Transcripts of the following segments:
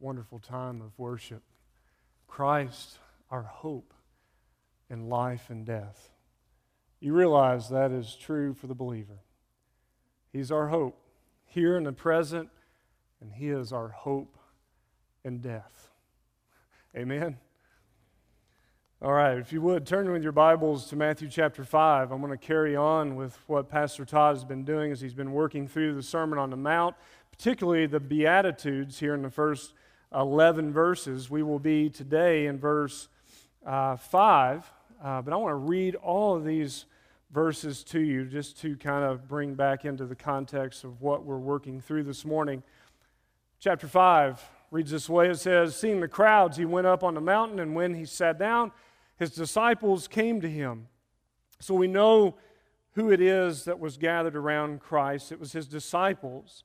wonderful time of worship. Christ, our hope in life and death. You realize that is true for the believer. He's our hope here in the present, and He is our hope in death. Amen. All right, if you would, turn with your Bibles to Matthew chapter 5. I'm going to carry on with what Pastor Todd has been doing as he's been working through the Sermon on the Mount, particularly the Beatitudes here in the first 11 verses. We will be today in verse uh, 5, uh, but I want to read all of these verses to you just to kind of bring back into the context of what we're working through this morning. Chapter 5 reads this way it says, Seeing the crowds, he went up on the mountain, and when he sat down, his disciples came to him. So we know who it is that was gathered around Christ. It was his disciples.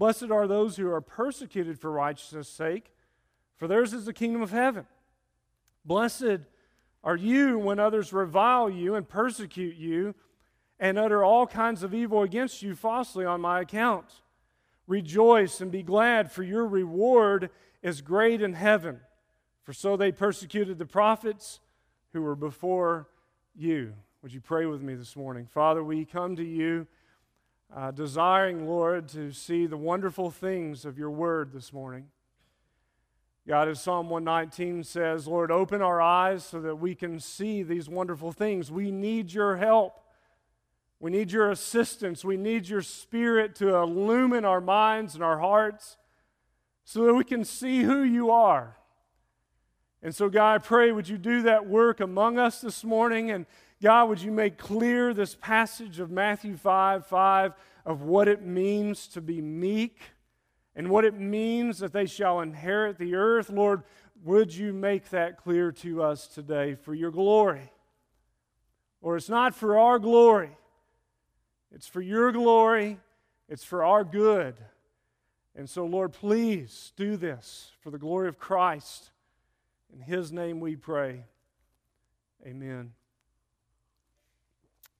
Blessed are those who are persecuted for righteousness' sake, for theirs is the kingdom of heaven. Blessed are you when others revile you and persecute you and utter all kinds of evil against you falsely on my account. Rejoice and be glad, for your reward is great in heaven. For so they persecuted the prophets who were before you. Would you pray with me this morning? Father, we come to you uh, desiring, Lord, to see the wonderful things of your word this morning. God, as Psalm 119 says, Lord, open our eyes so that we can see these wonderful things. We need your help. We need your assistance. We need your spirit to illumine our minds and our hearts so that we can see who you are and so, God, I pray, would you do that work among us this morning? And God, would you make clear this passage of Matthew 5 5 of what it means to be meek and what it means that they shall inherit the earth? Lord, would you make that clear to us today for your glory? Or it's not for our glory, it's for your glory, it's for our good. And so, Lord, please do this for the glory of Christ. In His name we pray. Amen.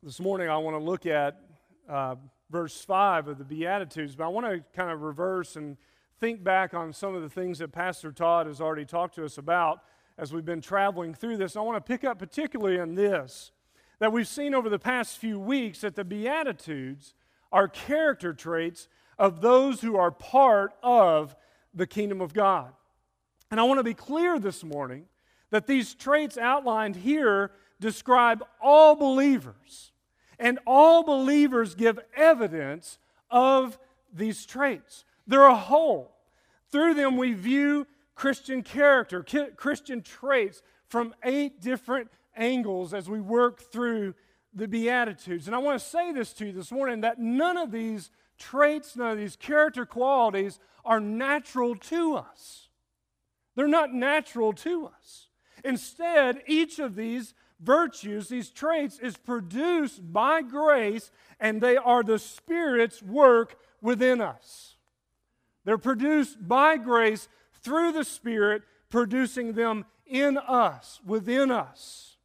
This morning I want to look at uh, verse 5 of the Beatitudes, but I want to kind of reverse and think back on some of the things that Pastor Todd has already talked to us about as we've been traveling through this. I want to pick up particularly in this that we've seen over the past few weeks that the Beatitudes are character traits of those who are part of the kingdom of God. And I want to be clear this morning that these traits outlined here describe all believers. And all believers give evidence of these traits. They're a whole. Through them, we view Christian character, Christian traits from eight different angles as we work through the Beatitudes. And I want to say this to you this morning that none of these traits, none of these character qualities are natural to us. They're not natural to us. Instead, each of these virtues, these traits, is produced by grace, and they are the Spirit's work within us. They're produced by grace through the Spirit, producing them in us, within us.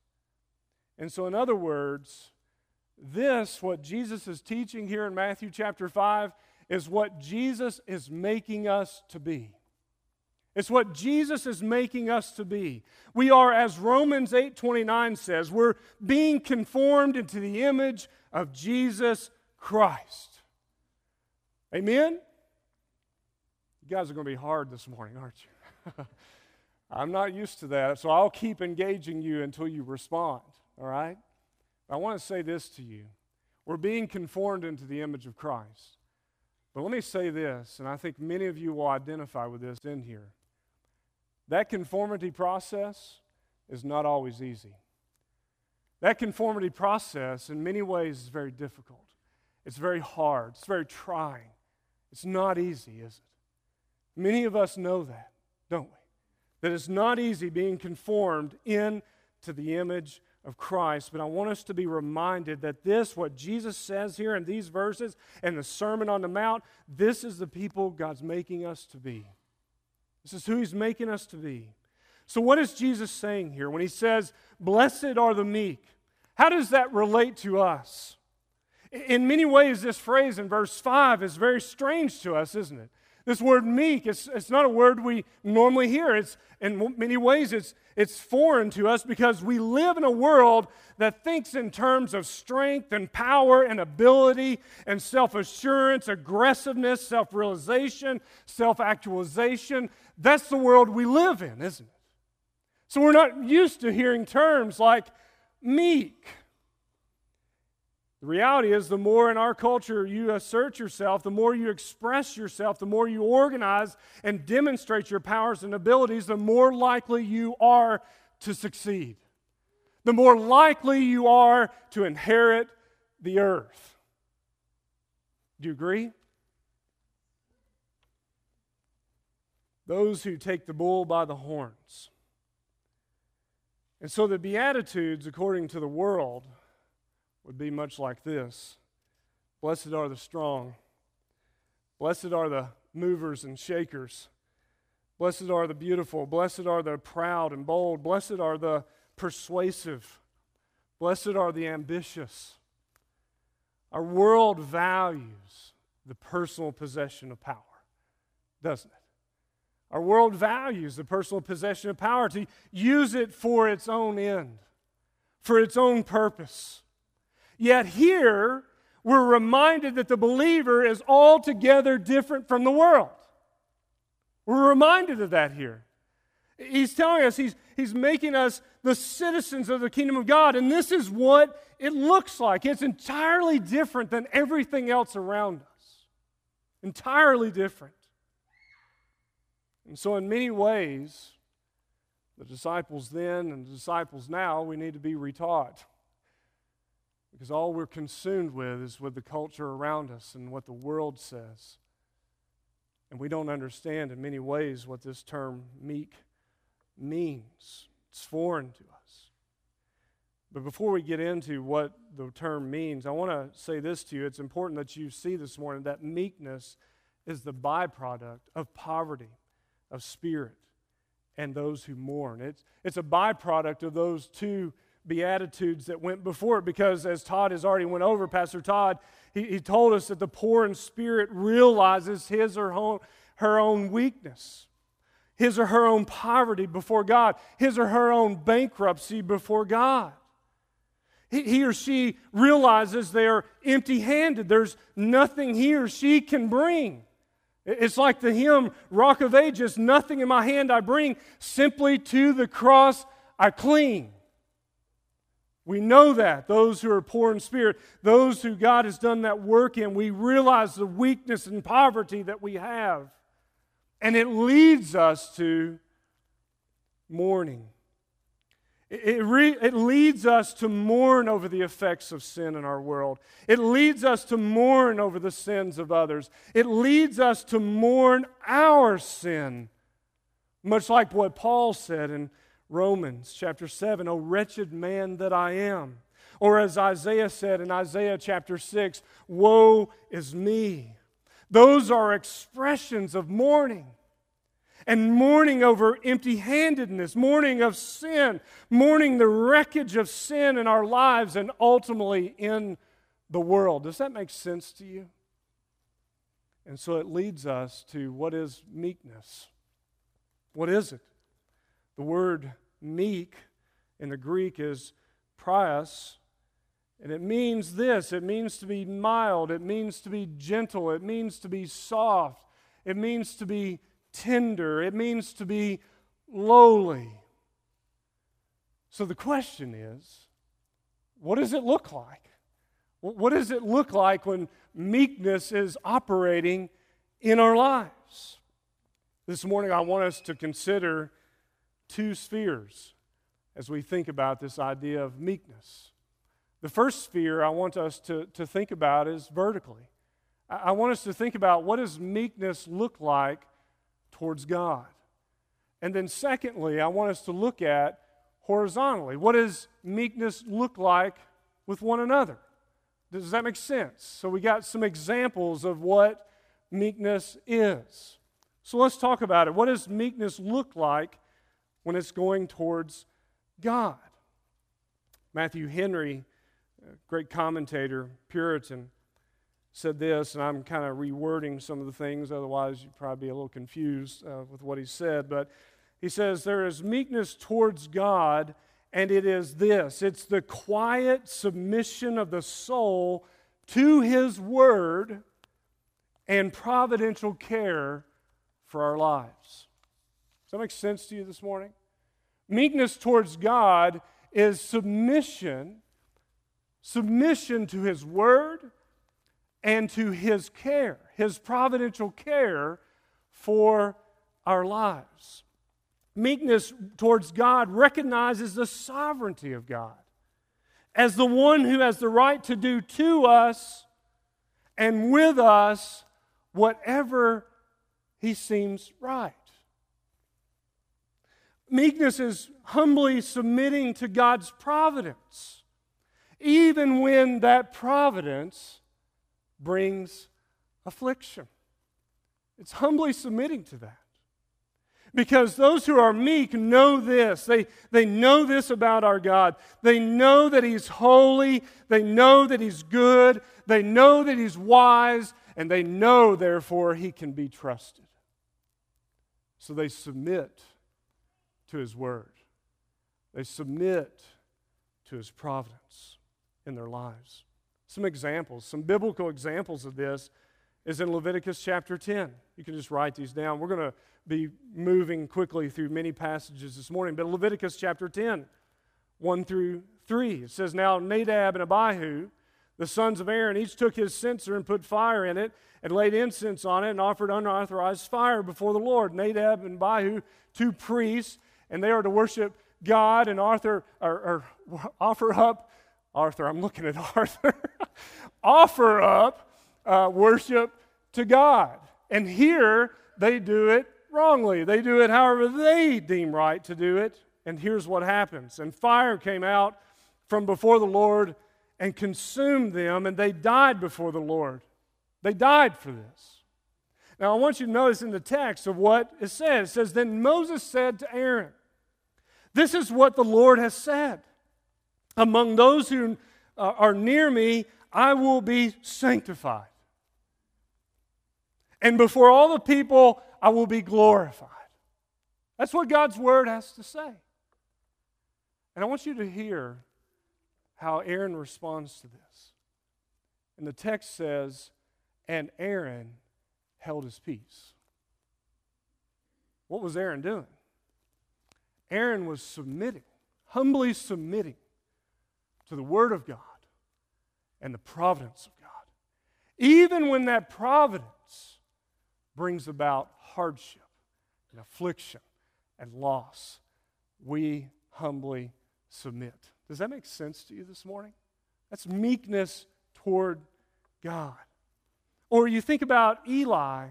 And so, in other words, this, what Jesus is teaching here in Matthew chapter 5, is what Jesus is making us to be. It's what Jesus is making us to be. We are, as Romans 8:29 says, we're being conformed into the image of Jesus Christ. Amen? You guys are going to be hard this morning, aren't you? I'm not used to that, so I'll keep engaging you until you respond, all right? I want to say this to you. We're being conformed into the image of Christ. But let me say this, and I think many of you will identify with this in here. That conformity process is not always easy. That conformity process, in many ways, is very difficult. It's very hard. It's very trying. It's not easy, is it? Many of us know that. don't we? That it's not easy being conformed into the image of Christ, but I want us to be reminded that this, what Jesus says here in these verses and the Sermon on the Mount, this is the people God's making us to be. This is who He's making us to be. So, what is Jesus saying here when He says, Blessed are the meek? How does that relate to us? In many ways, this phrase in verse 5 is very strange to us, isn't it? This word meek, it's, it's not a word we normally hear. It's, in many ways, it's, it's foreign to us because we live in a world that thinks in terms of strength and power and ability and self assurance, aggressiveness, self realization, self actualization. That's the world we live in, isn't it? So we're not used to hearing terms like meek the reality is, the more in our culture you assert yourself, the more you express yourself, the more you organize and demonstrate your powers and abilities, the more likely you are to succeed. The more likely you are to inherit the earth. Do you agree? Those who take the bull by the horns. And so the Beatitudes, according to the world, would be much like this Blessed are the strong, blessed are the movers and shakers, blessed are the beautiful, blessed are the proud and bold, blessed are the persuasive, blessed are the ambitious. Our world values the personal possession of power, doesn't it? Our world values the personal possession of power to use it for its own end, for its own purpose. Yet here, we're reminded that the believer is altogether different from the world. We're reminded of that here. He's telling us, he's, he's making us the citizens of the kingdom of God, and this is what it looks like. It's entirely different than everything else around us. Entirely different. And so, in many ways, the disciples then and the disciples now, we need to be retaught. Because all we're consumed with is with the culture around us and what the world says. And we don't understand in many ways what this term meek means. It's foreign to us. But before we get into what the term means, I want to say this to you. It's important that you see this morning that meekness is the byproduct of poverty of spirit and those who mourn. It's, it's a byproduct of those two Beatitudes that went before it because, as Todd has already went over, Pastor Todd, he, he told us that the poor in spirit realizes his or her, own weakness, his or her own poverty before God, his or her own bankruptcy before God. He, he or she realizes they are empty handed. There's nothing he or she can bring. It's like the hymn, Rock of Ages, nothing in my hand I bring, simply to the cross I cling. We know that, those who are poor in spirit, those who God has done that work in, we realize the weakness and poverty that we have. And it leads us to mourning. It, re- it leads us to mourn over the effects of sin in our world. It leads us to mourn over the sins of others. It leads us to mourn our sin, much like what Paul said in Romans chapter 7, O wretched man that I am. Or as Isaiah said in Isaiah chapter 6, Woe is me. Those are expressions of mourning. And mourning over empty handedness, mourning of sin, mourning the wreckage of sin in our lives and ultimately in the world. Does that make sense to you? And so it leads us to what is meekness? What is it? The word meek in the Greek is praus, and it means this it means to be mild, it means to be gentle, it means to be soft, it means to be tender, it means to be lowly. So the question is what does it look like? What does it look like when meekness is operating in our lives? This morning, I want us to consider two spheres as we think about this idea of meekness. The first sphere I want us to, to think about is vertically. I, I want us to think about what does meekness look like towards God? And then, secondly, I want us to look at horizontally. What does meekness look like with one another? Does that make sense? So, we got some examples of what meekness is. So, let's talk about it. What does meekness look like when it's going towards God? Matthew Henry, great commentator, Puritan, said this, and I'm kind of rewording some of the things, otherwise, you'd probably be a little confused uh, with what he said. But he says, There is meekness towards God, and it is this it's the quiet submission of the soul to his word and providential care for our lives. That make sense to you this morning? Meekness towards God is submission, submission to his word and to his care, his providential care for our lives. Meekness towards God recognizes the sovereignty of God as the one who has the right to do to us and with us whatever he seems right. Meekness is humbly submitting to God's providence, even when that providence brings affliction. It's humbly submitting to that. Because those who are meek know this. They, they know this about our God. They know that He's holy. They know that He's good. They know that He's wise. And they know, therefore, He can be trusted. So they submit to His word, they submit to His providence in their lives. Some examples, some biblical examples of this is in Leviticus chapter 10. You can just write these down. We're going to be moving quickly through many passages this morning, but Leviticus chapter 10, 1 through 3. It says, Now Nadab and Abihu, the sons of Aaron, each took his censer and put fire in it and laid incense on it and offered unauthorized fire before the Lord. Nadab and Abihu, two priests, and they are to worship God and Arthur, or, or offer up Arthur, I'm looking at Arthur, offer up uh, worship to God. And here they do it wrongly. They do it however they deem right to do it. And here's what happens. And fire came out from before the Lord and consumed them, and they died before the Lord. They died for this. Now, I want you to notice in the text of what it says. It says, Then Moses said to Aaron, This is what the Lord has said. Among those who uh, are near me, I will be sanctified. And before all the people, I will be glorified. That's what God's word has to say. And I want you to hear how Aaron responds to this. And the text says, And Aaron held his peace. What was Aaron doing? Aaron was submitting, humbly submitting to the Word of God and the providence of God. Even when that providence brings about hardship and affliction and loss, we humbly submit. Does that make sense to you this morning? That's meekness toward God. Or you think about Eli,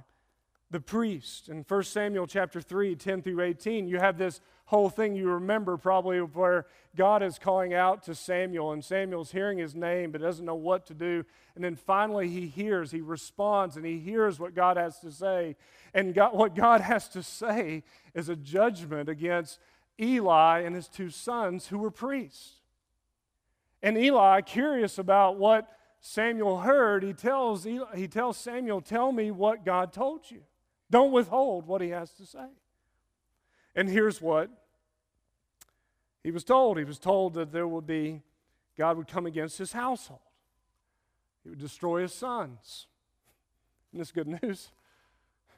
the priest, in 1 Samuel chapter 3, 10 through 18, you have this whole thing you remember probably where God is calling out to Samuel, and Samuel's hearing his name but doesn't know what to do. And then finally he hears, he responds, and he hears what God has to say. And God, what God has to say is a judgment against Eli and his two sons who were priests. And Eli, curious about what Samuel heard, he tells, he tells Samuel, Tell me what God told you. Don't withhold what he has to say. And here's what he was told he was told that there would be, God would come against his household, he would destroy his sons. Isn't this good news? I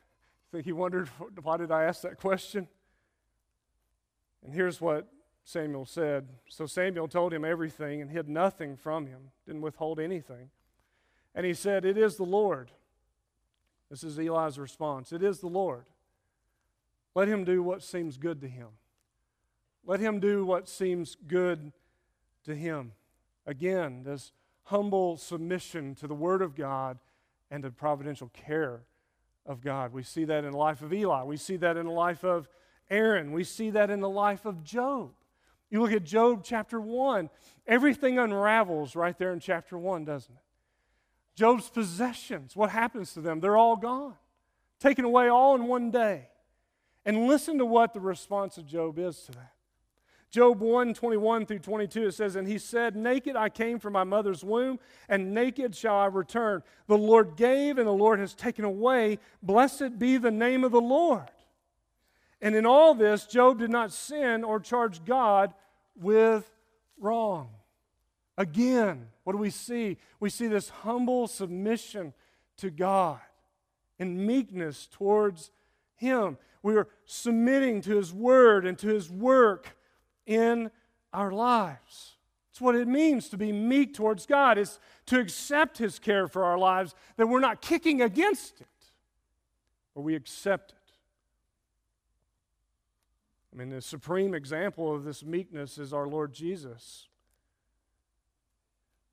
think he wondered, why did I ask that question? And here's what Samuel said. So Samuel told him everything and hid nothing from him, didn't withhold anything. And he said, It is the Lord. This is Eli's response. It is the Lord. Let him do what seems good to him. Let him do what seems good to him. Again, this humble submission to the Word of God and to providential care of God. We see that in the life of Eli. We see that in the life of Aaron. We see that in the life of Job. You look at Job chapter 1, everything unravels right there in chapter 1, doesn't it? Job's possessions, what happens to them? They're all gone, taken away all in one day. And listen to what the response of Job is to that. Job 1 21 through 22, it says, And he said, Naked I came from my mother's womb, and naked shall I return. The Lord gave, and the Lord has taken away. Blessed be the name of the Lord. And in all this, Job did not sin or charge God with wrong. Again, what do we see? We see this humble submission to God and meekness towards Him. We are submitting to His word and to His work in our lives. It's what it means to be meek towards God, is to accept His care for our lives, that we're not kicking against it, but we accept it. I mean, the supreme example of this meekness is our Lord Jesus.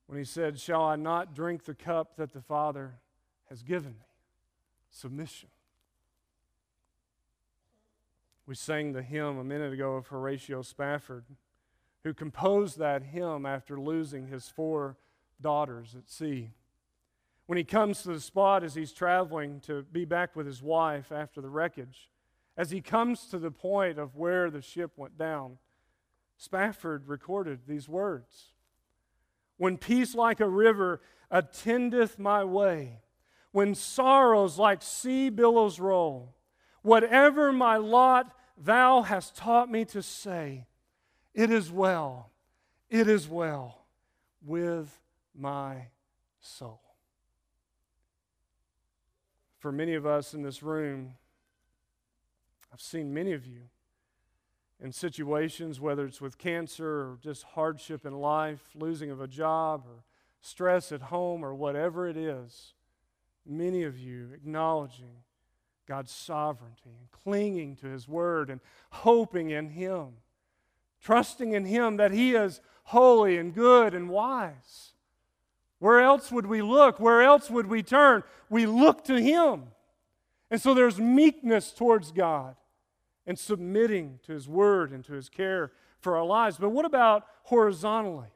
When he said, Shall I not drink the cup that the Father has given me? Submission. We sang the hymn a minute ago of Horatio Spafford, who composed that hymn after losing his four daughters at sea. When he comes to the spot as he's traveling to be back with his wife after the wreckage, as he comes to the point of where the ship went down, Spafford recorded these words When peace like a river attendeth my way, when sorrows like sea billows roll, Whatever my lot, thou hast taught me to say, It is well, it is well with my soul. For many of us in this room, I've seen many of you in situations, whether it's with cancer or just hardship in life, losing of a job or stress at home or whatever it is, many of you acknowledging God's sovereignty and clinging to His Word and hoping in Him, trusting in Him that He is holy and good and wise. Where else would we look? Where else would we turn? We look to Him. And so there's meekness towards God and submitting to His Word and to His care for our lives. But what about horizontally?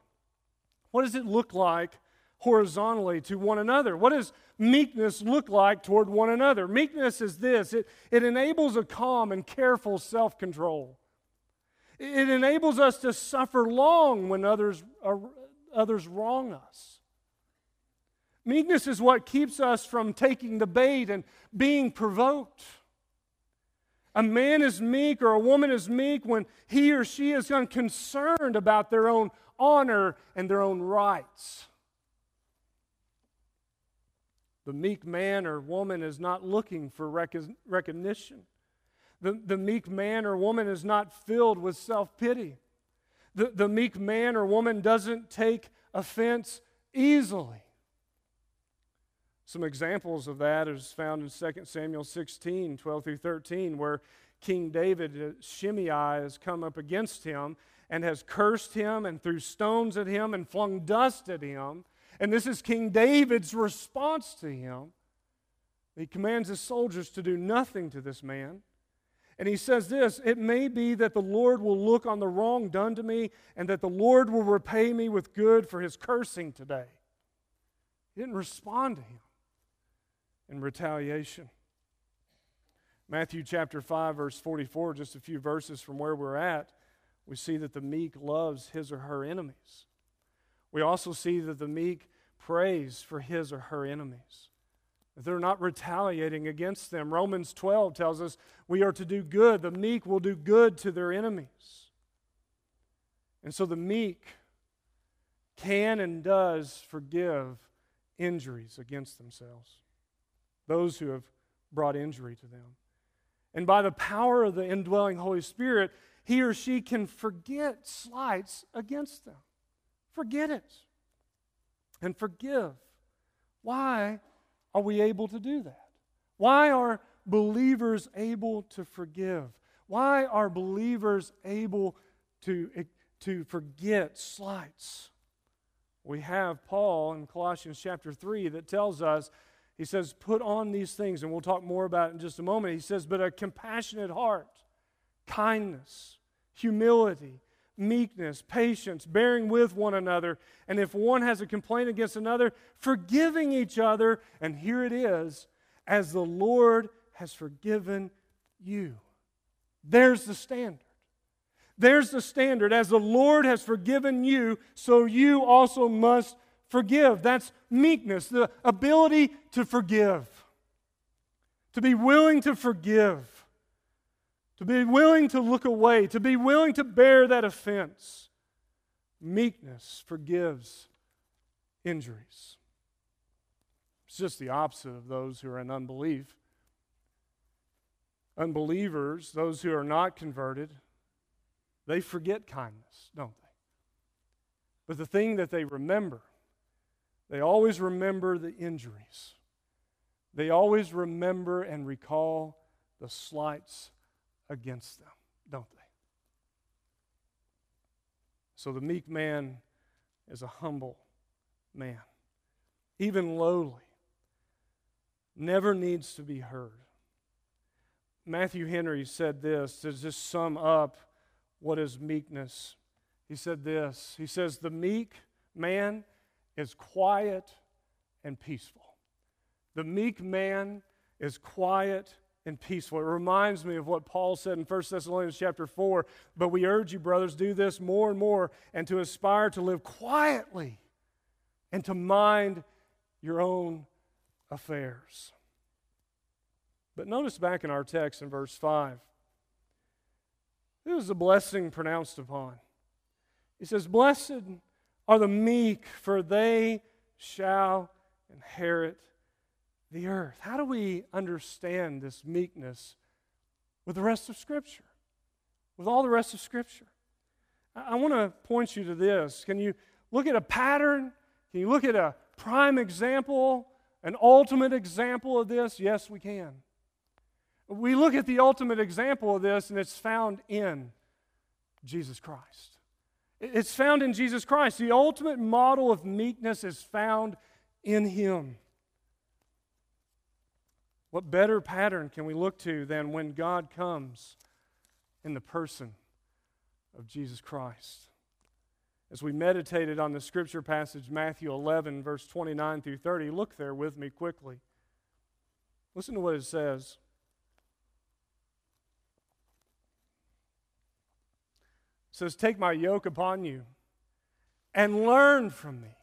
What does it look like horizontally to one another? What does meekness look like toward one another? Meekness is this it, it enables a calm and careful self control. It enables us to suffer long when others, are, others wrong us. Meekness is what keeps us from taking the bait and being provoked. A man is meek or a woman is meek when he or she is unconcerned about their own honor and their own rights. The meek man or woman is not looking for recognition. The, the meek man or woman is not filled with self pity. The, the meek man or woman doesn't take offense easily. Some examples of that is found in 2 Samuel 16, 12 through 13, where King David, uh, Shimei, has come up against him and has cursed him and threw stones at him and flung dust at him. And this is King David's response to him. He commands his soldiers to do nothing to this man. And he says this It may be that the Lord will look on the wrong done to me, and that the Lord will repay me with good for his cursing today. He didn't respond to him in retaliation. Matthew chapter 5, verse 44, just a few verses from where we're at, we see that the meek loves his or her enemies. We also see that the meek prays for his or her enemies. They're not retaliating against them. Romans 12 tells us we are to do good. The meek will do good to their enemies. And so the meek can and does forgive injuries against themselves, those who have brought injury to them. And by the power of the indwelling Holy Spirit, he or she can forget slights against them. Forget it and forgive. Why are we able to do that? Why are believers able to forgive? Why are believers able to, to forget slights? We have Paul in Colossians chapter 3 that tells us, he says, put on these things, and we'll talk more about it in just a moment. He says, but a compassionate heart, kindness, humility, meekness, patience, bearing with one another. And if one has a complaint against another, forgiving each other. And here it is as the Lord has forgiven you. There's the standard. There's the standard. As the Lord has forgiven you, so you also must forgive. That's meekness, the ability to forgive, to be willing to forgive, to be willing to look away, to be willing to bear that offense. Meekness forgives injuries. It's just the opposite of those who are in unbelief. Unbelievers, those who are not converted, they forget kindness, don't they? But the thing that they remember, they always remember the injuries. They always remember and recall the slights against them, don't they? So the meek man is a humble man, even lowly, never needs to be heard. Matthew Henry said this to just sum up what is meekness. He said this He says, The meek man is quiet and peaceful. The meek man is quiet and peaceful. It reminds me of what Paul said in 1 Thessalonians chapter 4. But we urge you, brothers, do this more and more, and to aspire to live quietly and to mind your own affairs. But notice back in our text in verse 5. This is a blessing pronounced upon. He says, Blessed are the meek, for they shall inherit the earth. How do we understand this meekness with the rest of Scripture? With all the rest of Scripture? I, I want to point you to this. Can you look at a pattern? Can you look at a prime example, an ultimate example of this? Yes, we can. We look at the ultimate example of this, and it's found in Jesus Christ. It's found in Jesus Christ. The ultimate model of meekness is found in Him. What better pattern can we look to than when God comes in the person of Jesus Christ? As we meditated on the scripture passage, Matthew 11, verse 29 through 30, look there with me quickly. Listen to what it says. Says, Take my yoke upon you and learn from me.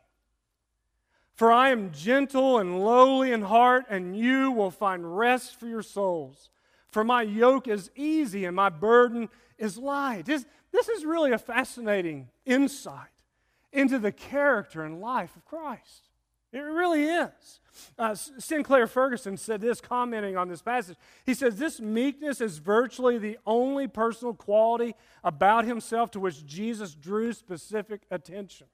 For I am gentle and lowly in heart, and you will find rest for your souls. For my yoke is easy and my burden is light. This, this is really a fascinating insight into the character and life of Christ. It really is. Uh, Sinclair Ferguson said this, commenting on this passage. He says, This meekness is virtually the only personal quality about himself to which Jesus drew specific attention.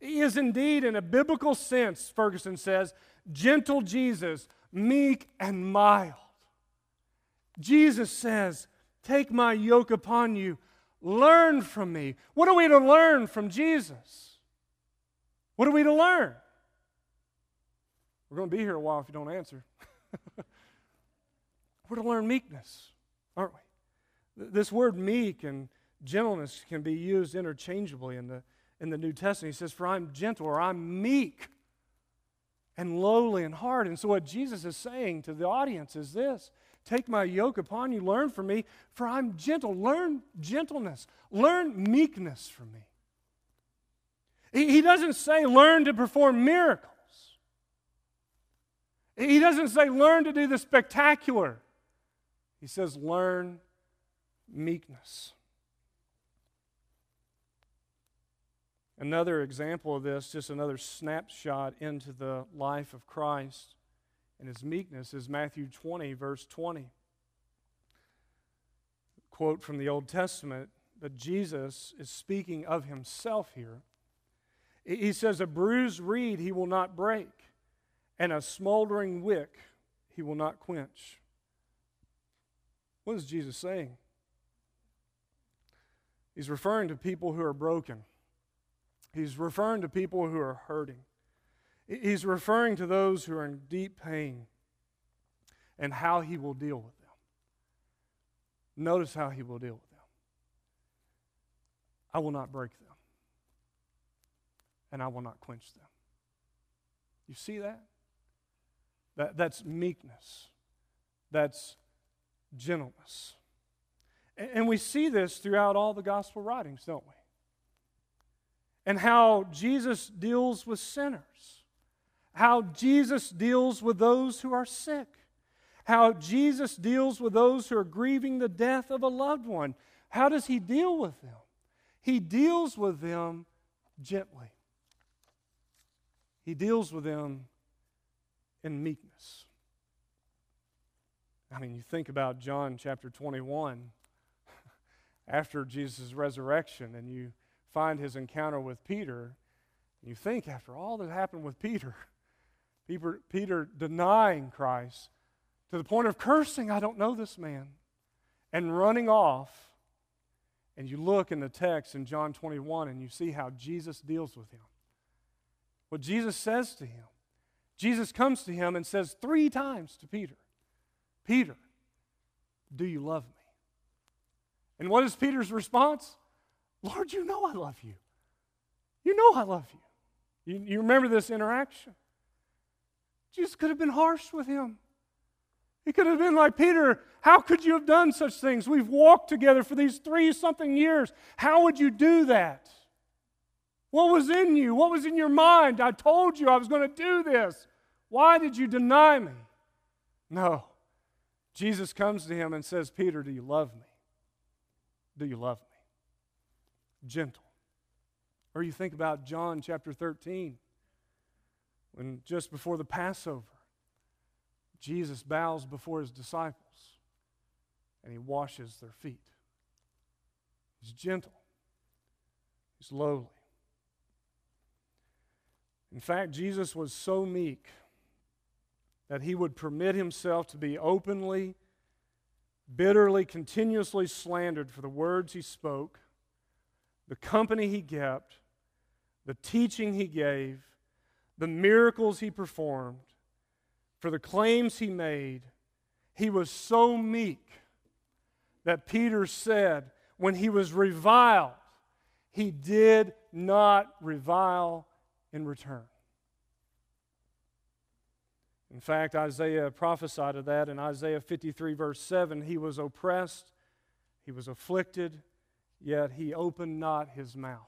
He is indeed, in a biblical sense, Ferguson says, gentle Jesus, meek and mild. Jesus says, Take my yoke upon you, learn from me. What are we to learn from Jesus? What are we to learn? We're going to be here a while if you don't answer. We're to learn meekness, aren't we? This word meek and gentleness can be used interchangeably in the, in the New Testament. He says, For I'm gentle or I'm meek and lowly in heart. And so, what Jesus is saying to the audience is this Take my yoke upon you, learn from me, for I'm gentle. Learn gentleness, learn meekness from me. He, he doesn't say, Learn to perform miracles. He doesn't say, learn to do the spectacular. He says, learn meekness. Another example of this, just another snapshot into the life of Christ and his meekness, is Matthew 20, verse 20. Quote from the Old Testament, but Jesus is speaking of himself here. He says, A bruised reed he will not break and a smoldering wick he will not quench. What is Jesus saying? He's referring to people who are broken. He's referring to people who are hurting. He's referring to those who are in deep pain and how he will deal with them. notice how he will deal with them. I will not break them, and I will not quench them. You see that? That that's meekness, that's gentleness. And, and we see this throughout all the gospel writings, don't we? And how Jesus deals with sinners, how Jesus deals with those who are sick how Jesus deals with those who are grieving the death of a loved one. How does he deal with them? He deals with them gently, he deals with them in meekness. I mean, you think about John chapter 21, after Jesus' resurrection, and you find his encounter with Peter, and you think after all that happened with Peter, Peter, Peter denying Christ, to the point of cursing, I don't know this man, and running off. And you look in the text in John 21 and you see how Jesus deals with him. What Jesus says to him. Jesus comes to him and says three times to Peter, Peter, do you love me? And what is Peter's response? Lord, you know I love you. You know I love you. You, you remember this interaction. Jesus could have been harsh with him. He could have been like, Peter, how could you have done such things? We've walked together for these three something years. How would you do that? What was in you? What was in your mind? I told you I was going to do this. Why did you deny me? No. Jesus comes to him and says, Peter, do you love me? Do you love me? Gentle. Or you think about John chapter 13, when just before the Passover, Jesus bows before his disciples and he washes their feet. He's gentle, he's lowly. In fact, Jesus was so meek that he would permit himself to be openly, bitterly, continuously slandered for the words he spoke, the company he kept, the teaching he gave, the miracles he performed, for the claims he made, he was so meek that Peter said, when he was reviled, he did not revile in return. In fact, Isaiah prophesied of that in Isaiah 53, verse 7. He was oppressed, he was afflicted, yet he opened not his mouth.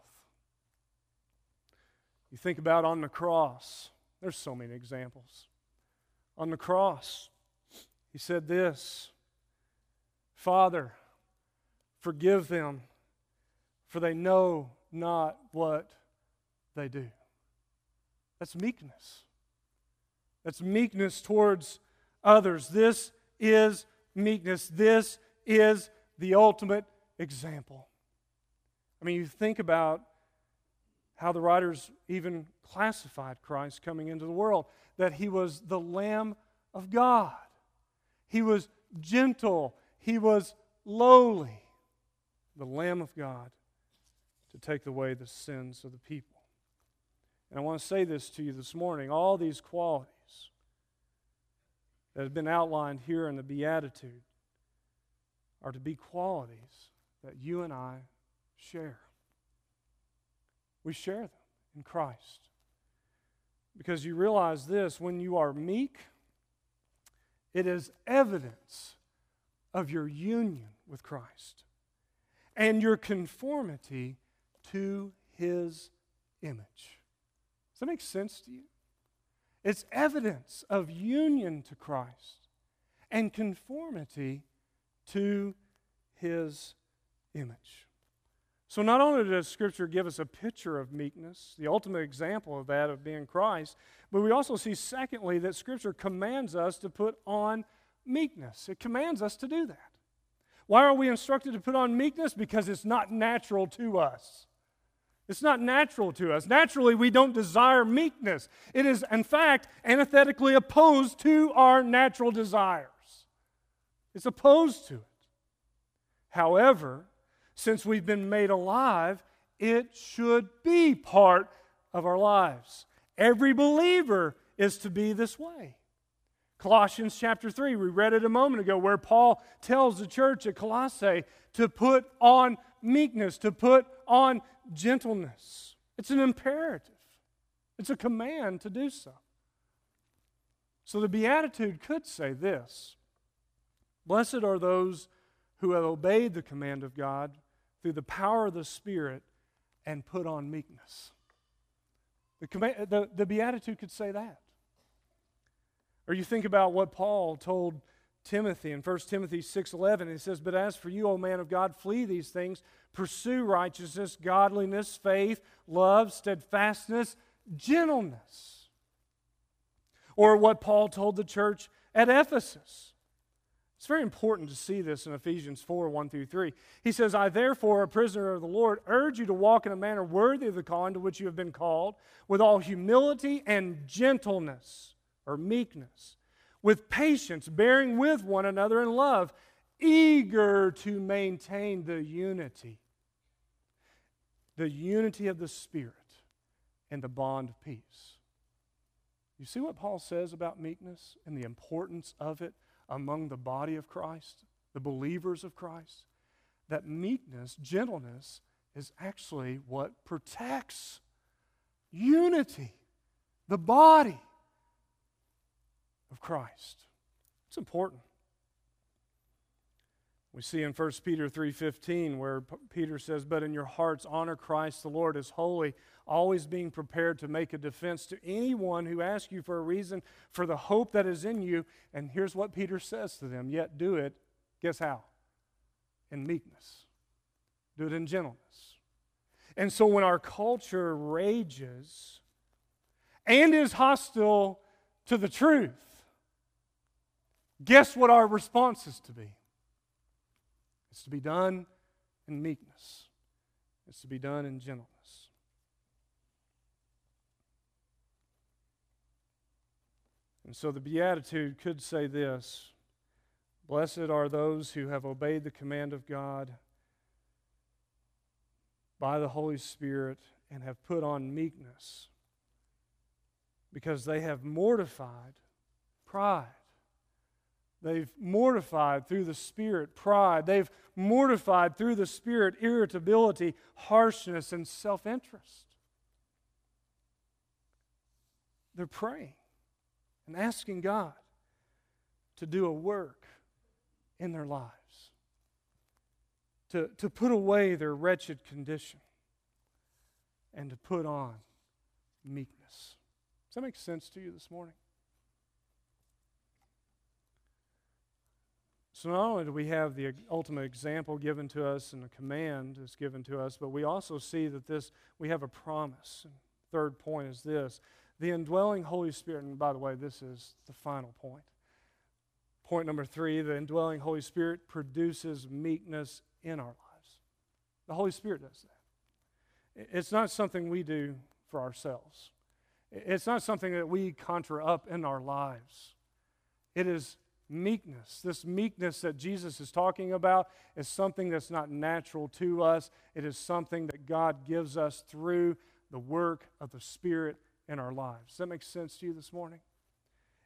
You think about on the cross, there's so many examples on the cross. He said this Father, forgive them, for they know not what they do. That's meekness. That's meekness towards others. This is meekness. This is the ultimate example. I mean, you think about how the writers even classified Christ coming into the world that he was the Lamb of God. He was gentle, he was lowly, the Lamb of God to take away the sins of the people. And I want to say this to you this morning all these qualities that have been outlined here in the Beatitude are to be qualities that you and I share. We share them in Christ. Because you realize this when you are meek, it is evidence of your union with Christ and your conformity to his image. Does that make sense to you? It's evidence of union to Christ and conformity to his image. So, not only does Scripture give us a picture of meekness, the ultimate example of that, of being Christ, but we also see, secondly, that Scripture commands us to put on meekness. It commands us to do that. Why are we instructed to put on meekness? Because it's not natural to us. It's not natural to us. Naturally, we don't desire meekness. It is, in fact, antithetically opposed to our natural desires. It's opposed to it. However, since we've been made alive, it should be part of our lives. Every believer is to be this way. Colossians chapter 3, we read it a moment ago, where Paul tells the church at Colossae to put on meekness, to put on gentleness. It's an imperative, it's a command to do so. So the Beatitude could say this Blessed are those who have obeyed the command of God through the power of the Spirit and put on meekness. The, the, the Beatitude could say that. Or you think about what Paul told Timothy in 1 Timothy 6:11 he says but as for you O man of God flee these things. Pursue righteousness godliness faith love steadfastness gentleness. Or what Paul told the church at Ephesus. It's very important to see this in Ephesians 4 1 through 3. He says, I therefore, a prisoner of the Lord, urge you to walk in a manner worthy of the calling to which you have been called, with all humility and gentleness or meekness, with patience, bearing with one another in love, eager to maintain the unity, the unity of the Spirit and the bond of peace. You see what Paul says about meekness and the importance of it? among the body of Christ, the believers of Christ, that meekness, gentleness, is actually what protects unity, the body of Christ. It's important. We see in 1 Peter 3:15 where Peter says, "But in your hearts honor Christ the Lord as holy, always being prepared to make a defense to anyone who asks you for a reason for the hope that is in you." And here's what Peter says to them, "Yet do it, guess how? In meekness. Do it in gentleness." And so when our culture rages and is hostile to the truth, guess what our response is to be? It's to be done in meekness, it's to be done in gentleness. And so the Beatitude could say this Blessed are those who have obeyed the command of God by the Holy Spirit and have put on meekness because they have mortified pride. They've mortified through the Spirit pride. They've mortified through the Spirit irritability, harshness, and self interest. They're praying and asking God to do a work in their lives, to, to put away their wretched condition, and to put on meekness. Does that make sense to you this morning? So not only do we have the ultimate example given to us and the command is given to us, but we also see that this we have a promise. Third point is this the indwelling Holy Spirit, and by the way, this is the final point. Point number three the indwelling Holy Spirit produces meekness in our lives. The Holy Spirit does that. It's not something we do for ourselves, it's not something that we conjure up in our lives. It is meekness. This meekness that Jesus is talking about is something that's not natural to us. It is something that God gives us through the work of the Spirit in our lives. Does that make sense to you this morning?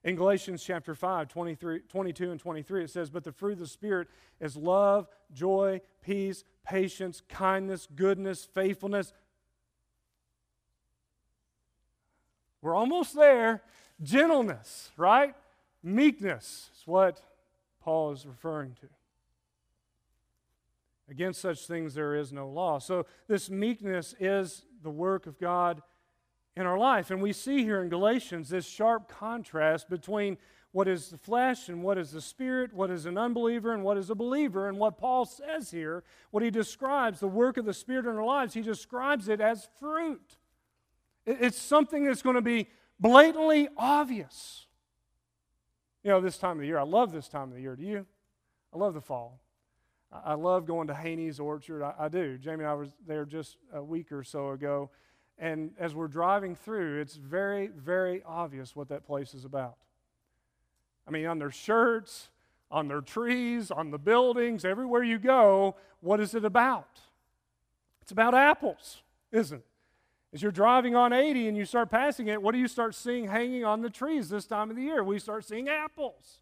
In Galatians chapter 5, 23, 22 and 23, it says, But the fruit of the Spirit is love, joy, peace, patience, kindness, goodness, faithfulness. We're almost there. Gentleness, right? Meekness is what Paul is referring to. Against such things there is no law. So, this meekness is the work of God in our life. And we see here in Galatians this sharp contrast between what is the flesh and what is the spirit, what is an unbeliever and what is a believer. And what Paul says here, what he describes, the work of the spirit in our lives, he describes it as fruit. It's something that's going to be blatantly obvious. You know, this time of the year, I love this time of the year. Do you? I love the fall. I love going to Haney's Orchard. I, I, do. Jamie and I was there just a week or so ago. And as we're driving through, it's very, very obvious what that place is about. I mean, on their shirts, on their trees, on the buildings, everywhere you go, what is it about? It's about apples, isn't it? As you're driving on 80 and you start passing it, what do you start seeing hanging on the trees this time of the year? We start seeing apples.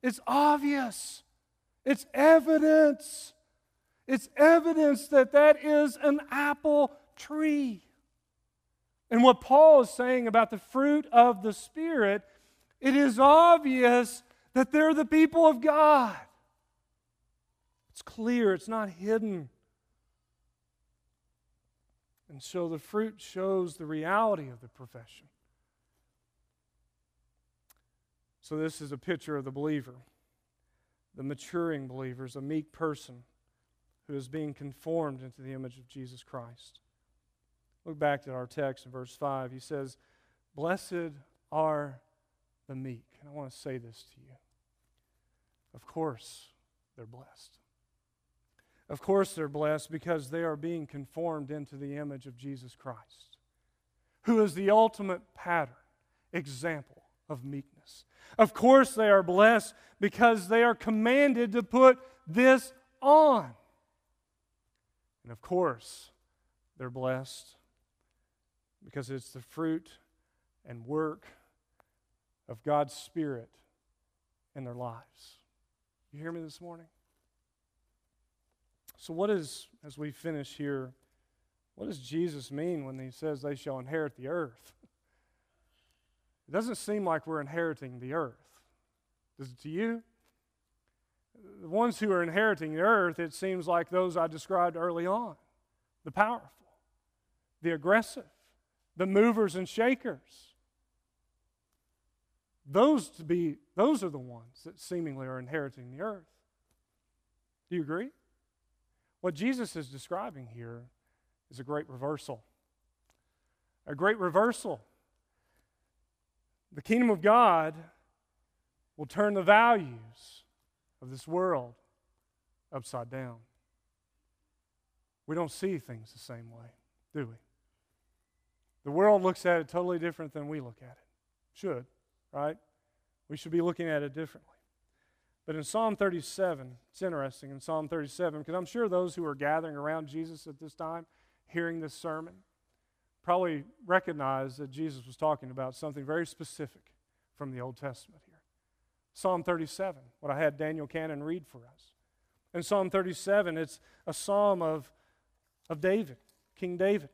It's obvious, it's evidence. It's evidence that that is an apple tree. And what Paul is saying about the fruit of the Spirit, it is obvious that they're the people of God. It's clear, it's not hidden. And so the fruit shows the reality of the profession. So, this is a picture of the believer, the maturing believer, is a meek person who is being conformed into the image of Jesus Christ. Look back at our text in verse 5. He says, Blessed are the meek. And I want to say this to you. Of course, they're blessed. Of course, they're blessed because they are being conformed into the image of Jesus Christ, who is the ultimate pattern, example of meekness. Of course, they are blessed because they are commanded to put this on. And of course, they're blessed because it's the fruit and work of God's Spirit in their lives. You hear me this morning? So, what is, as we finish here, what does Jesus mean when he says they shall inherit the earth? It doesn't seem like we're inheriting the earth. Does it to you? The ones who are inheriting the earth, it seems like those I described early on the powerful, the aggressive, the movers and shakers. Those to be those are the ones that seemingly are inheriting the earth. Do you agree? What Jesus is describing here is a great reversal. A great reversal. The kingdom of God will turn the values of this world upside down. We don't see things the same way, do we? The world looks at it totally different than we look at it. Should, right? We should be looking at it differently. But in Psalm 37, it's interesting in Psalm 37, because I'm sure those who are gathering around Jesus at this time, hearing this sermon, probably recognize that Jesus was talking about something very specific from the Old Testament here. Psalm 37, what I had Daniel Cannon read for us. In Psalm 37, it's a psalm of, of David, King David.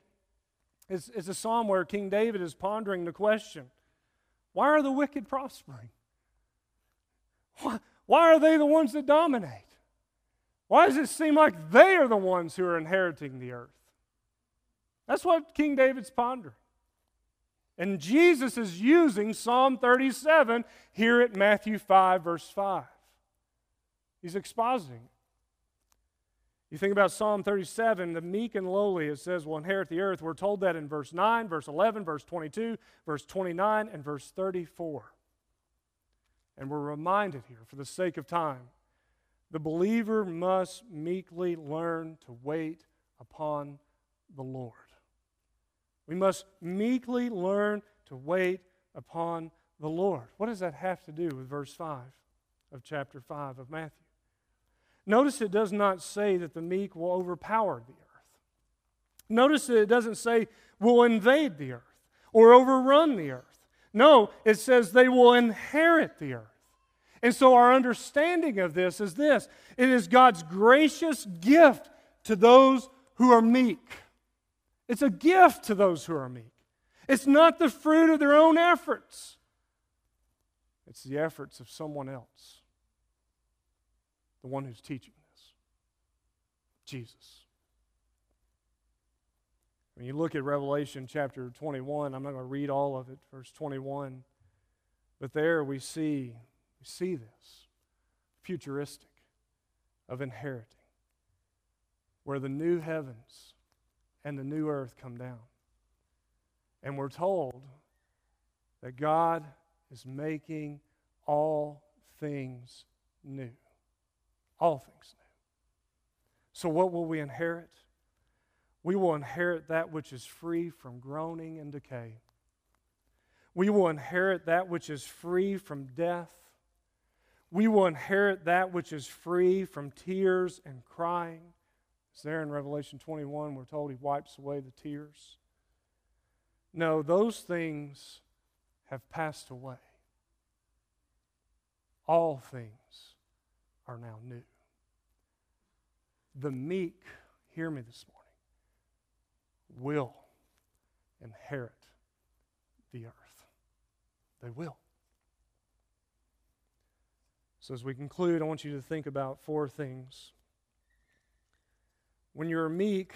It's, it's a psalm where King David is pondering the question why are the wicked prospering? Why, why are they the ones that dominate? Why does it seem like they are the ones who are inheriting the earth? That's what King David's pondering. And Jesus is using Psalm 37 here at Matthew 5, verse 5. He's expositing. You think about Psalm 37, the meek and lowly, it says, will inherit the earth. We're told that in verse 9, verse 11, verse 22, verse 29, and verse 34. And we're reminded here, for the sake of time, the believer must meekly learn to wait upon the Lord. We must meekly learn to wait upon the Lord. What does that have to do with verse 5 of chapter 5 of Matthew? Notice it does not say that the meek will overpower the earth. Notice that it doesn't say will invade the earth or overrun the earth. No, it says they will inherit the earth. And so our understanding of this is this it is God's gracious gift to those who are meek. It's a gift to those who are meek. It's not the fruit of their own efforts, it's the efforts of someone else, the one who's teaching this Jesus. When you look at Revelation chapter 21, I'm not going to read all of it, verse 21, but there we see we see this futuristic of inheriting, where the new heavens and the new earth come down. And we're told that God is making all things new. All things new. So, what will we inherit? We will inherit that which is free from groaning and decay. We will inherit that which is free from death. We will inherit that which is free from tears and crying. It's there in Revelation 21, we're told he wipes away the tears. No, those things have passed away. All things are now new. The meek, hear me this morning, will inherit the earth. They will. So, as we conclude, I want you to think about four things. When you're meek,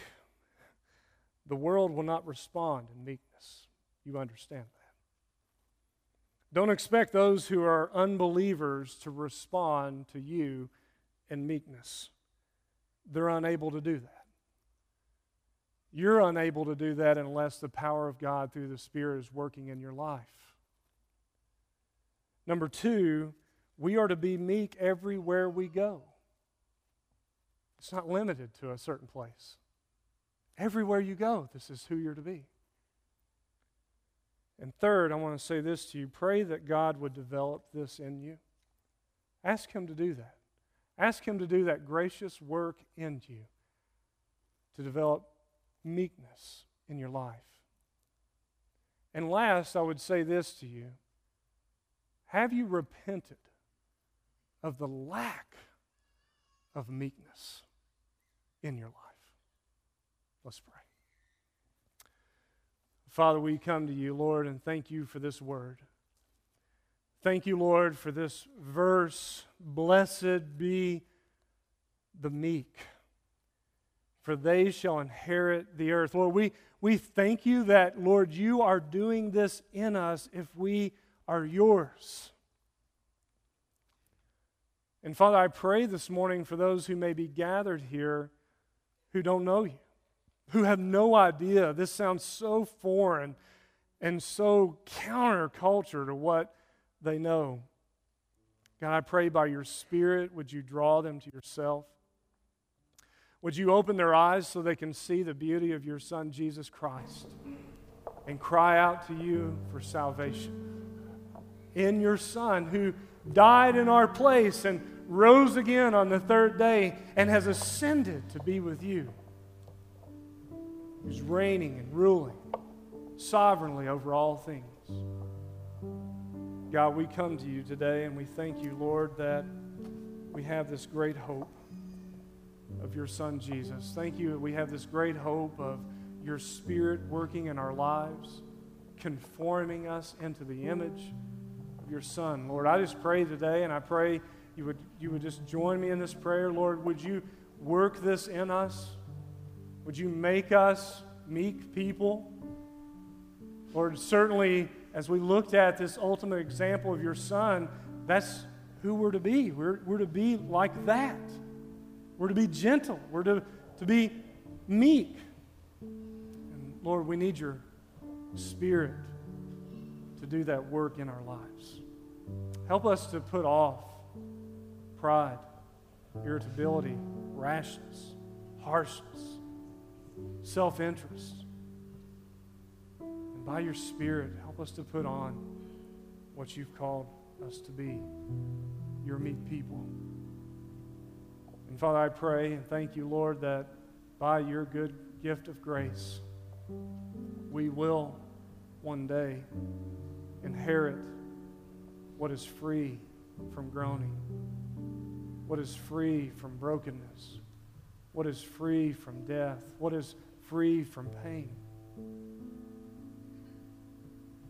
the world will not respond in meekness. You understand that. Don't expect those who are unbelievers to respond to you in meekness. They're unable to do that. You're unable to do that unless the power of God through the Spirit is working in your life. Number two, we are to be meek everywhere we go. It's not limited to a certain place. Everywhere you go, this is who you're to be. And third, I want to say this to you pray that God would develop this in you. Ask Him to do that. Ask Him to do that gracious work in you to develop meekness in your life. And last, I would say this to you Have you repented of the lack of meekness in your life? Let's pray. Father, we come to you, Lord, and thank you for this word. Thank you, Lord, for this verse. Blessed be the meek, for they shall inherit the earth. Lord, we, we thank you that, Lord, you are doing this in us if we are yours. And Father, I pray this morning for those who may be gathered here who don't know you who have no idea. This sounds so foreign and so counterculture to what they know. God, I pray by your Spirit, would you draw them to yourself? Would you open their eyes so they can see the beauty of your Son, Jesus Christ, and cry out to you for salvation? In your Son, who died in our place and rose again on the third day and has ascended to be with you who's reigning and ruling sovereignly over all things. God, we come to you today and we thank you, Lord, that we have this great hope of your Son, Jesus. Thank you that we have this great hope of your Spirit working in our lives, conforming us into the image of your Son. Lord, I just pray today and I pray you would, you would just join me in this prayer. Lord, would you work this in us? Would you make us meek people? Lord, certainly as we looked at this ultimate example of your son, that's who we're to be. We're, we're to be like that. We're to be gentle. We're to, to be meek. And Lord, we need your spirit to do that work in our lives. Help us to put off pride, irritability, rashness, harshness self interest. And by your Spirit, help us to put on what you've called us to be your meek people. And Father, I pray and thank you, Lord, that by your good gift of grace, we will one day inherit what is free from groaning, what is free from brokenness, what is free from death, what is free from pain.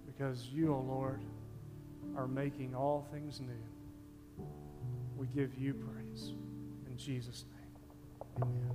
Because you, O oh Lord, are making all things new. We give you praise. In Jesus' name, amen.